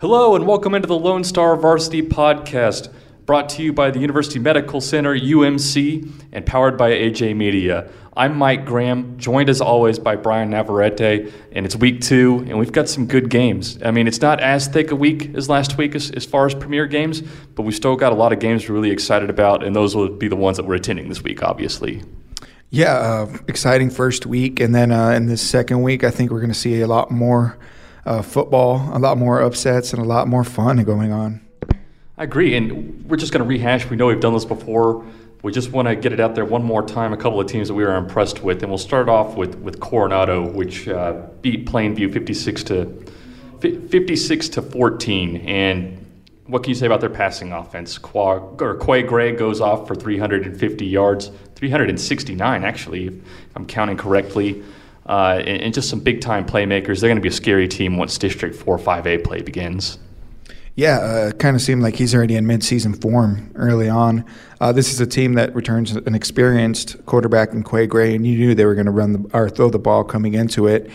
Hello, and welcome into the Lone Star Varsity Podcast, brought to you by the University Medical Center, UMC, and powered by AJ Media. I'm Mike Graham, joined as always by Bryan Navarette, and it's week two, and we've got some good games. I mean, it's not as thick a week as last week as, as far as premier games, but we've still got a lot of games we're really excited about, and those will be the ones that we're attending this week, obviously. Yeah, uh, exciting first week, and then uh, in this second week, I think we're going to see a lot more uh, football, a lot more upsets, and a lot more fun going on. I agree, and we're just going to rehash. We know we've done this before we just want to get it out there one more time. A couple of teams that we were impressed with, and we'll start off with with Coronado, which uh, beat Plainview 56 to 56 to 14. And what can you say about their passing offense? Qua, or Quay Gray goes off for 350 yards, 369 actually, if I'm counting correctly. Uh, and, and just some big time playmakers. They're going to be a scary team once District 4 5A play begins. Yeah, uh, kind of seemed like he's already in midseason form early on. Uh, this is a team that returns an experienced quarterback in Quay Gray, and you knew they were going to run the, or throw the ball coming into it.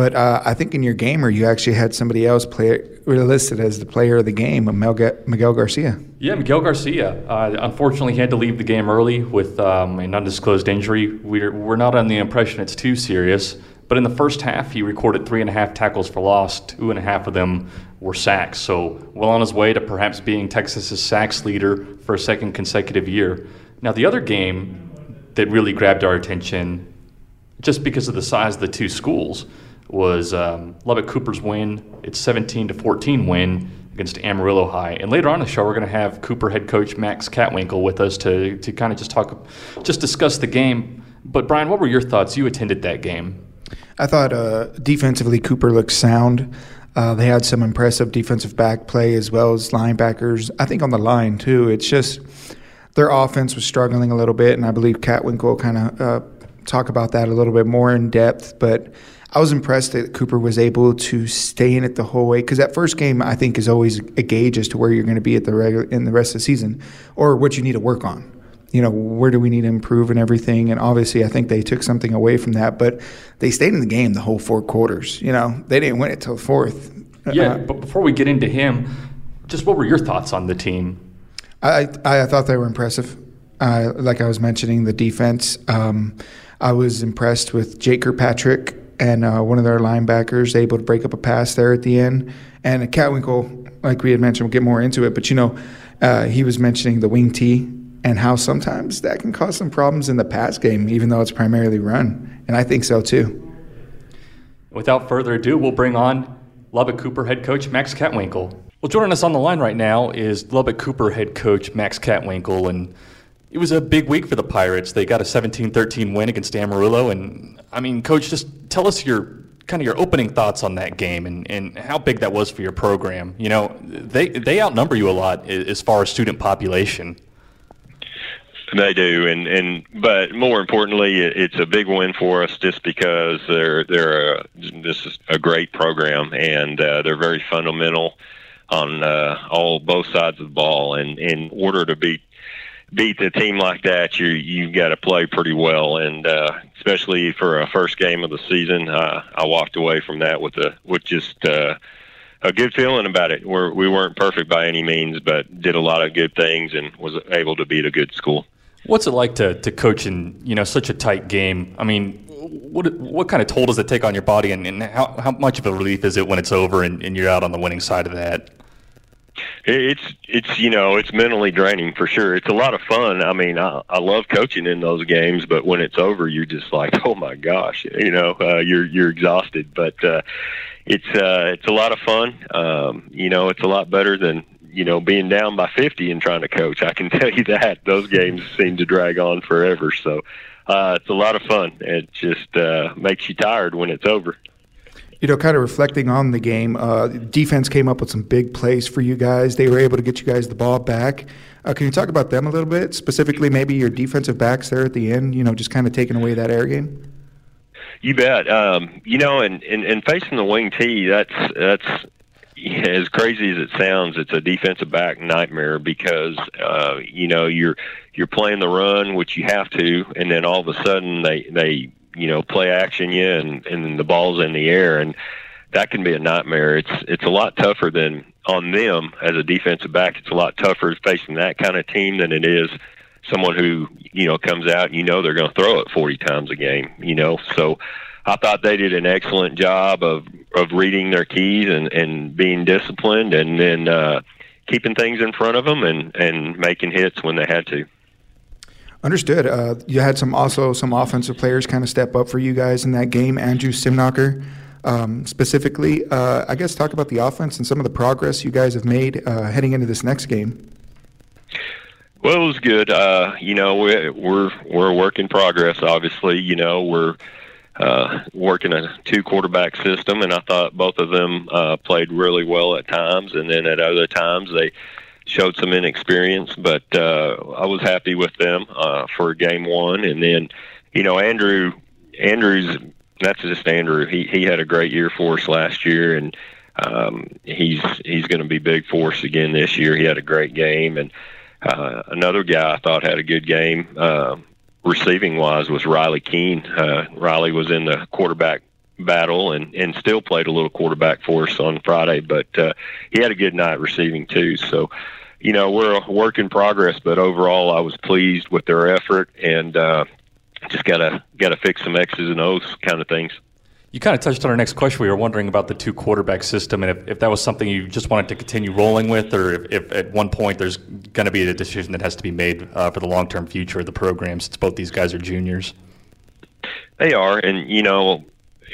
But uh, I think in your gamer, you actually had somebody else play listed as the player of the game, Miguel Garcia. Yeah, Miguel Garcia. Uh, unfortunately, he had to leave the game early with um, an undisclosed injury. We're, we're not on the impression it's too serious. But in the first half, he recorded three and a half tackles for loss. Two and a half of them were sacks. So well on his way to perhaps being Texas's sacks leader for a second consecutive year. Now the other game that really grabbed our attention, just because of the size of the two schools, was um, Lubbock Cooper's win. It's 17 to 14 win against Amarillo High. And later on in the show, we're going to have Cooper head coach Max Kattwinkel with us to to kind of just talk, just discuss the game. But Bryan, what were your thoughts? You attended that game. I thought uh, defensively Cooper looked sound. Uh, they had some impressive defensive back play as well as linebackers. I think on the line too. It's just their offense was struggling a little bit, and I believe Kattwinkel kind of uh, talk about that a little bit more in depth. But I was impressed that Cooper was able to stay in it the whole way because that first game I think is always a gauge as to where you're going to be at the regular in the rest of the season or what you need to work on you know, where do we need to improve and everything? And obviously, I think they took something away from that, but they stayed in the game the whole four quarters. You know, they didn't win it till fourth. Yeah, uh, but before we get into him, just what were your thoughts on the team? I I, I thought they were impressive. Uh, like I was mentioning, the defense. Um, I was impressed with Jake Kirkpatrick and uh, one of their linebackers able to break up a pass there at the end. And Kattwinkel, like we had mentioned, we'll get more into it, but you know, uh, he was mentioning the wing T and how sometimes that can cause some problems in the pass game, even though it's primarily run. And I think so too. Without further ado, we'll bring on Lubbock Cooper head coach Max Kattwinkel. Well, joining us on the line right now is Lubbock Cooper head coach Max Kattwinkel. And it was a big week for the Pirates. They got a 17 13 win against Amarillo. And I mean, coach, just tell us your kind of your opening thoughts on that game and, and how big that was for your program. You know, they, they outnumber you a lot as far as student population. They do, and and but more importantly, it's a big win for us just because they're they're a, this is a great program and uh, they're very fundamental on uh, all both sides of the ball. And in order to beat beat a team like that, you you got to play pretty well, and uh, especially for a first game of the season, uh, I walked away from that with a with just. Uh, a good feeling about it. We're, we weren't perfect by any means, but did a lot of good things and was able to beat a good school. What's it like to, to coach in you know such a tight game? I mean, what what kind of toll does it take on your body, and, and how, how much of a relief is it when it's over and, and you're out on the winning side of that? It's it's you know it's mentally draining for sure. It's a lot of fun. I mean, I, I love coaching in those games, but when it's over, you're just like, oh my gosh, you know, uh, you're you're exhausted. But uh, it's uh, it's a lot of fun. Um, you know, it's a lot better than you know, being down by 50 and trying to coach. I can tell you that those games seem to drag on forever. So uh, it's a lot of fun. It just uh, makes you tired when it's over. You know, kind of reflecting on the game, uh, defense came up with some big plays for you guys. They were able to get you guys the ball back. Uh, can you talk about them a little bit? Specifically, maybe your defensive backs there at the end, you know, just kind of taking away that air game? You bet. Um, you know, and, and, and facing the wing T, that's that's as crazy as it sounds, it's a defensive back nightmare because uh, you know you're you're playing the run, which you have to, and then all of a sudden they they you know play action you and and the ball's in the air and that can be a nightmare. It's it's a lot tougher than on them as a defensive back. It's a lot tougher facing that kind of team than it is someone who you know comes out and you know they're going to throw it 40 times a game. You know, so I thought they did an excellent job of of reading their keys and and being disciplined, and then uh, keeping things in front of them and and making hits when they had to. Understood. Uh, you had some also some offensive players kind of step up for you guys in that game. Andrew Stimnacher, um, specifically. Uh, I guess talk about the offense and some of the progress you guys have made uh, heading into this next game. Well, it was good. Uh, you know, we're, we're we're a work in progress. Obviously, you know, we're uh, working a two quarterback system, and I thought both of them uh, played really well at times, and then at other times they showed some inexperience. But uh, I was happy with them uh, for game one, and then you know Andrew Andrews that's just Andrew. He he had a great year for us last year, and um, he's he's going to be big for us again this year. He had a great game, and uh, another guy I thought had a good game. Uh, receiving wise was Riley Keene. Uh, Riley was in the quarterback battle and and still played a little quarterback for us on Friday, but uh, he had a good night receiving too. So, you know, we're a work in progress, but overall, I was pleased with their effort and uh, just gotta gotta fix some X's and O's kind of things. You kind of touched on our next question. We were wondering about the two quarterback system and if, if that was something you just wanted to continue rolling with, or if, if at one point there's going to be a decision that has to be made uh, for the long term future of the program since both these guys are juniors. They are, and you know,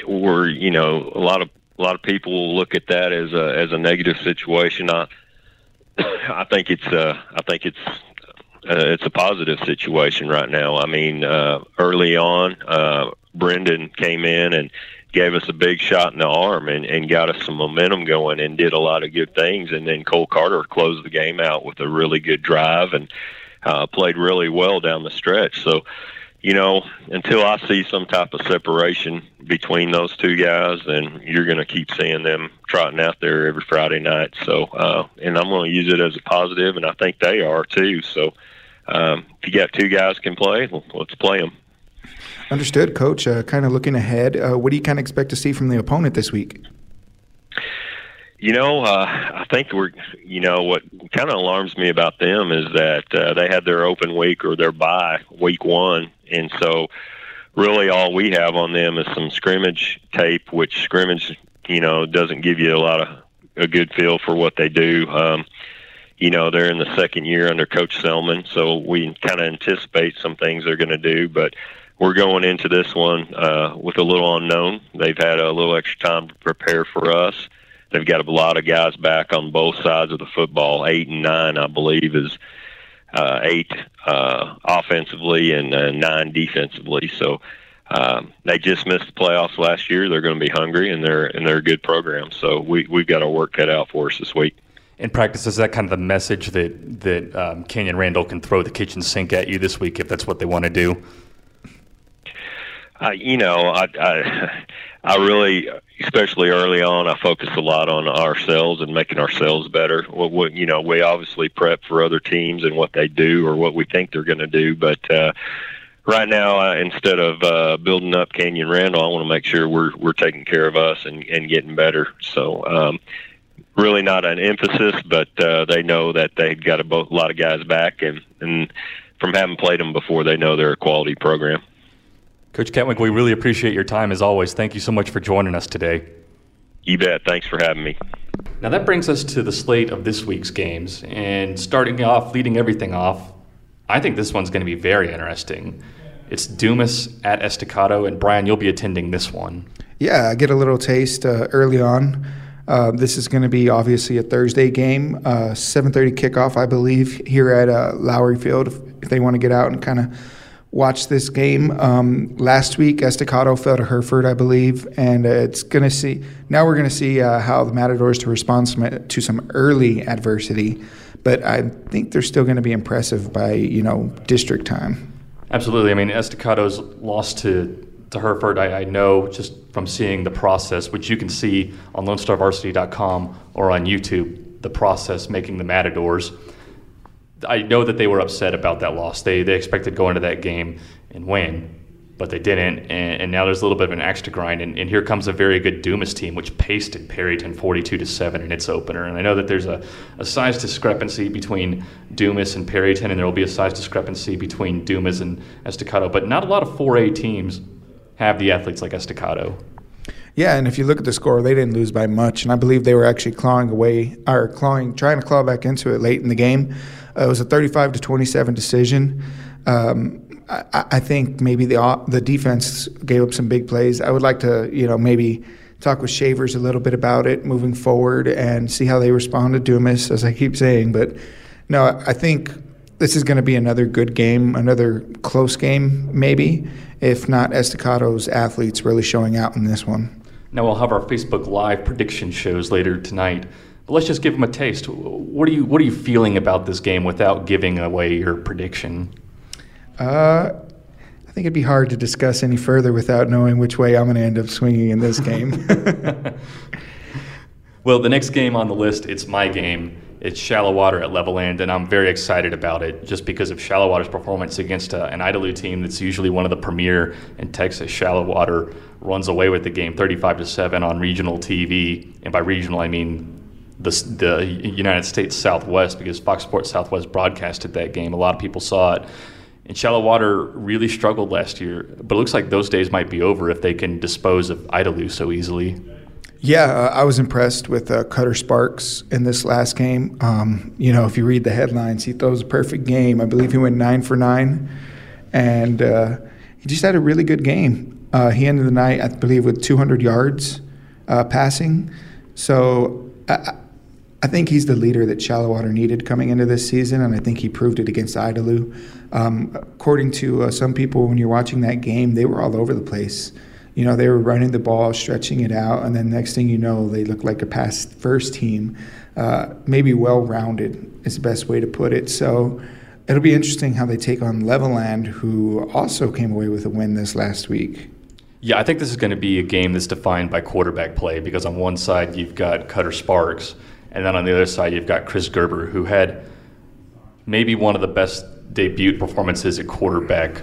we're you know a lot of a lot of people look at that as a as a negative situation. I I think it's uh, I think it's uh, it's a positive situation right now. I mean, uh, early on, uh, Brendan came in and gave us a big shot in the arm and, and got us some momentum going and did a lot of good things. And then Cole Carter closed the game out with a really good drive and uh, played really well down the stretch. So, you know, until I see some type of separation between those two guys, then you're going to keep seeing them trotting out there every Friday night. So, uh, and I'm going to use it as a positive, and I think they are too. So, um, if you got two guys can play, let's play them. Understood, Coach. Uh, kind of looking ahead, uh, what do you kind of expect to see from the opponent this week? You know, uh, I think we're, you know, what kind of alarms me about them is that uh, they had their open week or their bye week one. And so really all we have on them is some scrimmage tape, which scrimmage, you know, doesn't give you a lot of a good feel for what they do. Um, you know, they're in the second year under Coach Selman, so we kind of anticipate some things they're going to do, but we're going into this one uh, with a little unknown. They've had a little extra time to prepare for us. They've got a lot of guys back on both sides of the football. Eight and nine, I believe, is uh, eight uh, offensively and uh, nine defensively. So um, they just missed the playoffs last year. They're going to be hungry, and they're and they're a good program. So we we've got to work that out for us this week. In practice, is that kind of the message that that um, Canyon Randall can throw the kitchen sink at you this week if that's what they want to do? Uh, you know, I, I, I really, especially early on, I focus a lot on ourselves and making ourselves better. What, what you know, we obviously prep for other teams and what they do or what we think they're going to do, but uh, right now, uh, instead of uh, building up Canyon Randall, I want to make sure we're we're taking care of us and and getting better. So. Um, Really not an emphasis, but uh, they know that they've got a, both, a lot of guys back, and, and from having played them before, they know they're a quality program. Coach Kattwinkel, we really appreciate your time as always. Thank you so much for joining us today. You bet. Thanks for having me. Now that brings us to the slate of this week's games, and starting off, leading everything off, I think this one's going to be very interesting. It's Dumas at Estacado, and Bryan, you'll be attending this one. Yeah, I get a little taste uh, early on. Uh, this is going to be obviously a Thursday game, uh, 7:30 kickoff, I believe, here at uh, Lowrey Field. If, if they want to get out and kind of watch this game. Um, last week, Estacado fell to Hereford, I believe, and uh, it's going to see. Now we're going to see uh, how the Matadors to respond to some early adversity, but I think they're still going to be impressive by you know district time. Absolutely. I mean, Estacado's lost to to Hereford. I, I know just from seeing the process, which you can see on LoneStarVarsity.com or on YouTube, the process making the Matadors. I know that they were upset about that loss. They they expected to go into that game and win. but they didn't. And, and, now there's a little bit of an to grind. And, and, here comes a very good Dumas team, which pasted Perryton 42 to 7 in its opener. And I know that there's a, a size discrepancy between Dumas and Perryton, and there will be a size discrepancy between Dumas and Estacado. But not a lot of 4A teams have the athletes like Estacado. Yeah, and if you look at the score, they didn't lose by much, and I believe they were actually clawing away or clawing, trying to claw back into it late in the game. Uh, it was a 35 to 27 decision. Um, I, I, think maybe the the defense gave up some big plays. I would like to, you know, maybe talk with Shavers a little bit about it moving forward and see how they respond to Dumas, as I keep saying. But no, I think this is going to be another good game, another close game, maybe, if not Estacado's athletes really showing out in this one. Now we'll have our Facebook Live prediction shows later tonight. But let's just give them a taste. What are you What are you feeling about this game without giving away your prediction? Uh, I think it'd be hard to discuss any further without knowing which way I'm going to end up swinging in this game. well, the next game on the list, it's my game. It's Shallowater at Levelland, and I'm very excited about it just because of Shallowater's performance against uh, an Idalou team that's usually one of the premier in Texas. Shallowater runs away with the game 35 to 7 on regional TV, and by regional I mean the, the United States Southwest because Fox Sports Southwest broadcasted that game. A lot of people saw it. And Shallowater really struggled last year, but it looks like those days might be over if they can dispose of Idalou so easily. Yeah, uh, I was impressed with uh, Cutter Sparks in this last game. Um, you know, if you read the headlines, he throws a perfect game. I believe he went nine for nine, and uh, he just had a really good game. Uh, he ended the night, I believe, with 200 yards uh, passing. So I, I, think he's the leader that Shallowater needed coming into this season, and I think he proved it against Idalou. Um, according to uh, some people, when you're watching that game, they were all over the place you know, they were running the ball, stretching it out, and then next thing you know, they look like a past first team. Uh, maybe well rounded is the best way to put it. So it'll be interesting how they take on Levelland, who also came away with a win this last week. Yeah, I think this is going to be a game that's defined by quarterback play because on one side you've got Cutter Sparks, and then on the other side you've got Chris Gerber, who had maybe one of the best debut performances at quarterback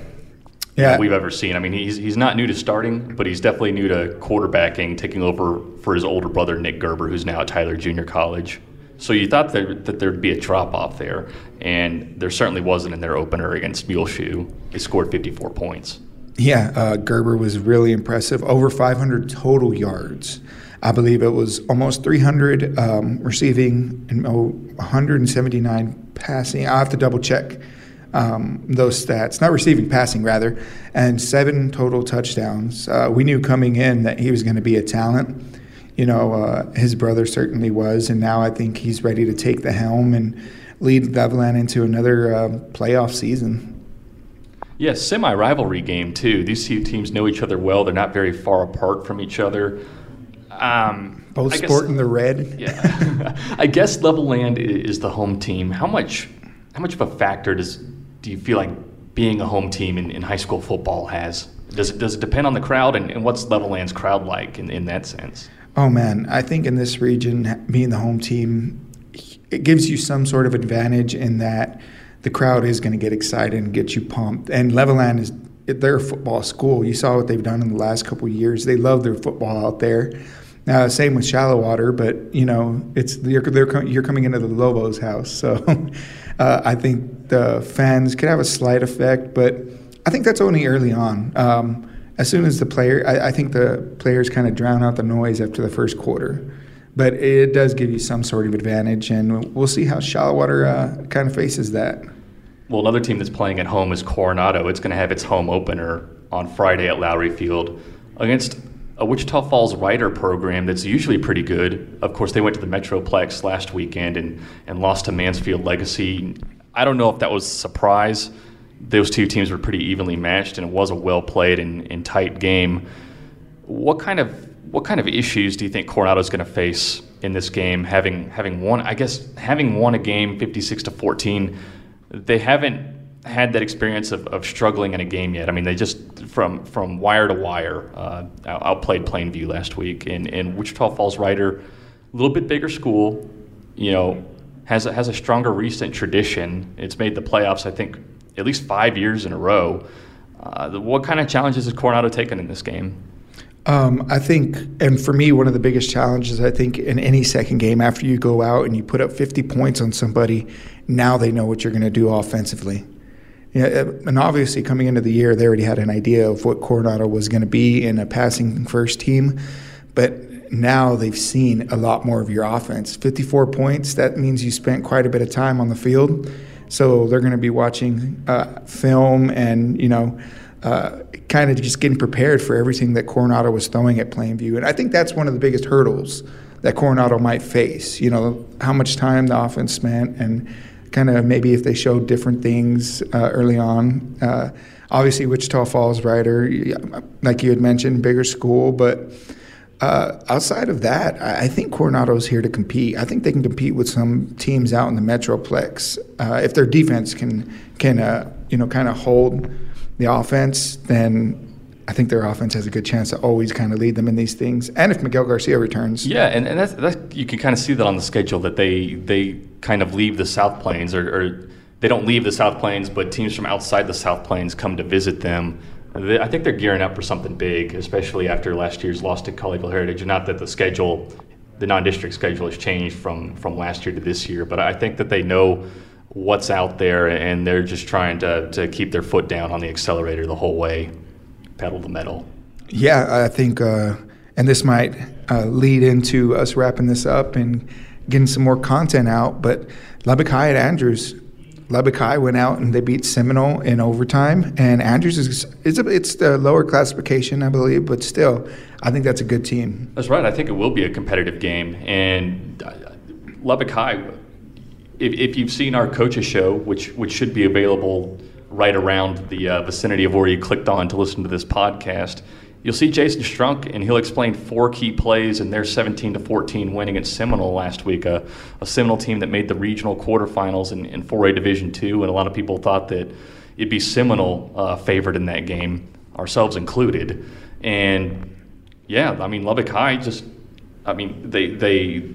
yeah. we've ever seen. I mean, he's he's not new to starting, but he's definitely new to quarterbacking, taking over for his older brother Nick Gerber, who's now at Tyler Junior College. So you thought that, that there'd be a drop off there, and there certainly wasn't in their opener against Muleshoe. They scored 54 points. Yeah, uh, Gerber was really impressive. Over 500 total yards. I believe it was almost 300 um, receiving and oh, 179 passing. I have to double check um, those stats, not receiving, passing rather, and seven total touchdowns. Uh, we knew coming in that he was going to be a talent. You know, uh, his brother certainly was, and now I think he's ready to take the helm and lead Levelland into another uh, playoff season. Yeah, semi rivalry game too. These two teams know each other well. They're not very far apart from each other. Um, Both I sporting the red. Yeah, I guess Levelland is the home team. How much, how much of a factor does do you feel like being a home team in, in high school football has? Does it, does it depend on the crowd, and, and what's Levelland's crowd like in, in that sense? Oh, man. I think in this region, being the home team, it gives you some sort of advantage in that the crowd is going to get excited and get you pumped. And Levelland is they're a football school. You saw what they've done in the last couple years. They love their football out there. Uh, same with Shallowater, but you know it's you're, you're coming into the Lobos house, so uh, I think the fans could have a slight effect, but I think that's only early on. Um, as soon as the player, I, I think the players kind of drown out the noise after the first quarter. But it does give you some sort of advantage, and we'll see how Shallowater uh, kind of faces that. Well, another team that's playing at home is Coronado. It's going to have its home opener on Friday at Lowrey Field against a Wichita Falls Rider program that's usually pretty good. Of course, they went to the Metroplex last weekend and, and lost to Mansfield Legacy. I don't know if that was a surprise. Those two teams were pretty evenly matched, and it was a well played and, and tight game. What kind of what kind of issues do you think Coronado is going to face in this game? Having having won, I guess, having won a game fifty six to fourteen, they haven't had that experience of, of struggling in a game yet. I mean, they just from from wire to wire uh, outplayed Plainview last week, and, and Wichita Falls Rider, a little bit bigger school, you know, has a, has a stronger recent tradition. It's made the playoffs, I think, at least five years in a row. Uh, what kind of challenges has Coronado taken in this game? Um, I think, and for me, one of the biggest challenges I think in any second game after you go out and you put up 50 points on somebody, now they know what you're going to do offensively. Yeah, uh, and obviously coming into the year, they already had an idea of what Coronado was going to be in a passing first team, but now they've seen a lot more of your offense. 54 points, that means you spent quite a bit of time on the field. So they're going to be watching uh, film and, you know, uh, kind of just getting prepared for everything that Coronado was throwing at Plainview. And I think that's one of the biggest hurdles that Coronado might face. You know, how much time the offense spent and kind of maybe if they showed different things uh, early on. Uh, obviously, Wichita Falls, Rider, like you had mentioned, bigger school, but uh, outside of that, I think Coronado's here to compete. I think they can compete with some teams out in the Metroplex. Uh, if their defense can can uh, you know kind of hold the offense, then I think their offense has a good chance to always kind of lead them in these things. And if Miguel Garcia returns, yeah, and, and that's, that's you can kind of see that on the schedule that they they kind of leave the South Plains or, or they don't leave the South Plains, but teams from outside the South Plains come to visit them I think they're gearing up for something big, especially after last year's loss to Colleyville Heritage. And not that the schedule, the non-district schedule, has changed from from last year to this year, but I think that they know what's out there, and they're just trying to to keep their foot down on the accelerator the whole way, pedal the metal. Yeah, I think, uh, and this might uh, lead into us wrapping this up and getting some more content out. But Lubbock High at Andrews, Lubbock High went out and they beat Seminole in overtime, and Andrews is it's, a, it's the lower classification, I believe, but still, I think that's a good team. That's right. I think it will be a competitive game, and uh, Lubbock High. If, if you've seen our coaches show, which which should be available right around the uh, vicinity of where you clicked on to listen to this podcast, You'll see Jason Strunk, and he'll explain four key plays in their 17 to 14 win against Seminole last week, a, a Seminole team that made the regional quarterfinals in, in 4A Division two, and a lot of people thought that it'd be Seminole uh, favored in that game, ourselves included. And yeah, I mean Lubbock High just, I mean they they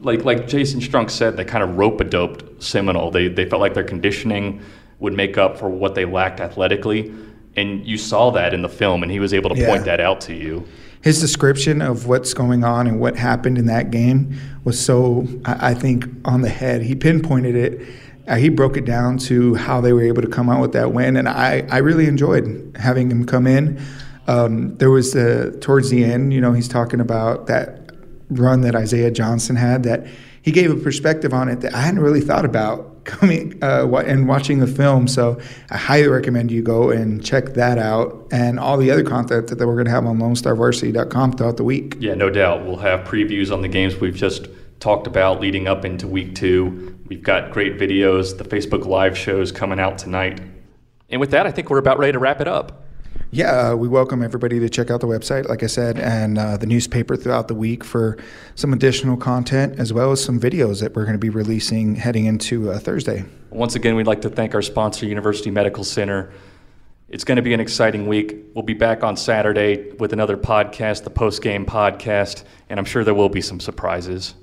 like like Jason Strunk said, they kind of rope a doped Seminole. They they felt like their conditioning would make up for what they lacked athletically and you saw that in the film, and he was able to yeah. point that out to you. His description of what's going on and what happened in that game was so, I think, on the head. He pinpointed it. Uh, he broke it down to how they were able to come out with that win, and I, I really enjoyed having him come in. Um, there was the towards the end, you know, he's talking about that run that Isaiah Johnson had that he gave a perspective on it that I hadn't really thought about coming uh, and watching the film. So I highly recommend you go and check that out and all the other content that we're going to have on LoneStarVarsity.com throughout the week. Yeah, no doubt. We'll have previews on the games we've just talked about leading up into week two. We've got great videos, the Facebook Live shows coming out tonight. And with that, I think we're about ready to wrap it up. Yeah, uh, we welcome everybody to check out the website, like I said, and uh, the newspaper throughout the week for some additional content as well as some videos that we're going to be releasing heading into uh, Thursday. Once again, we'd like to thank our sponsor, University Medical Center. It's going to be an exciting week. We'll be back on Saturday with another podcast, the post game podcast, and I'm sure there will be some surprises.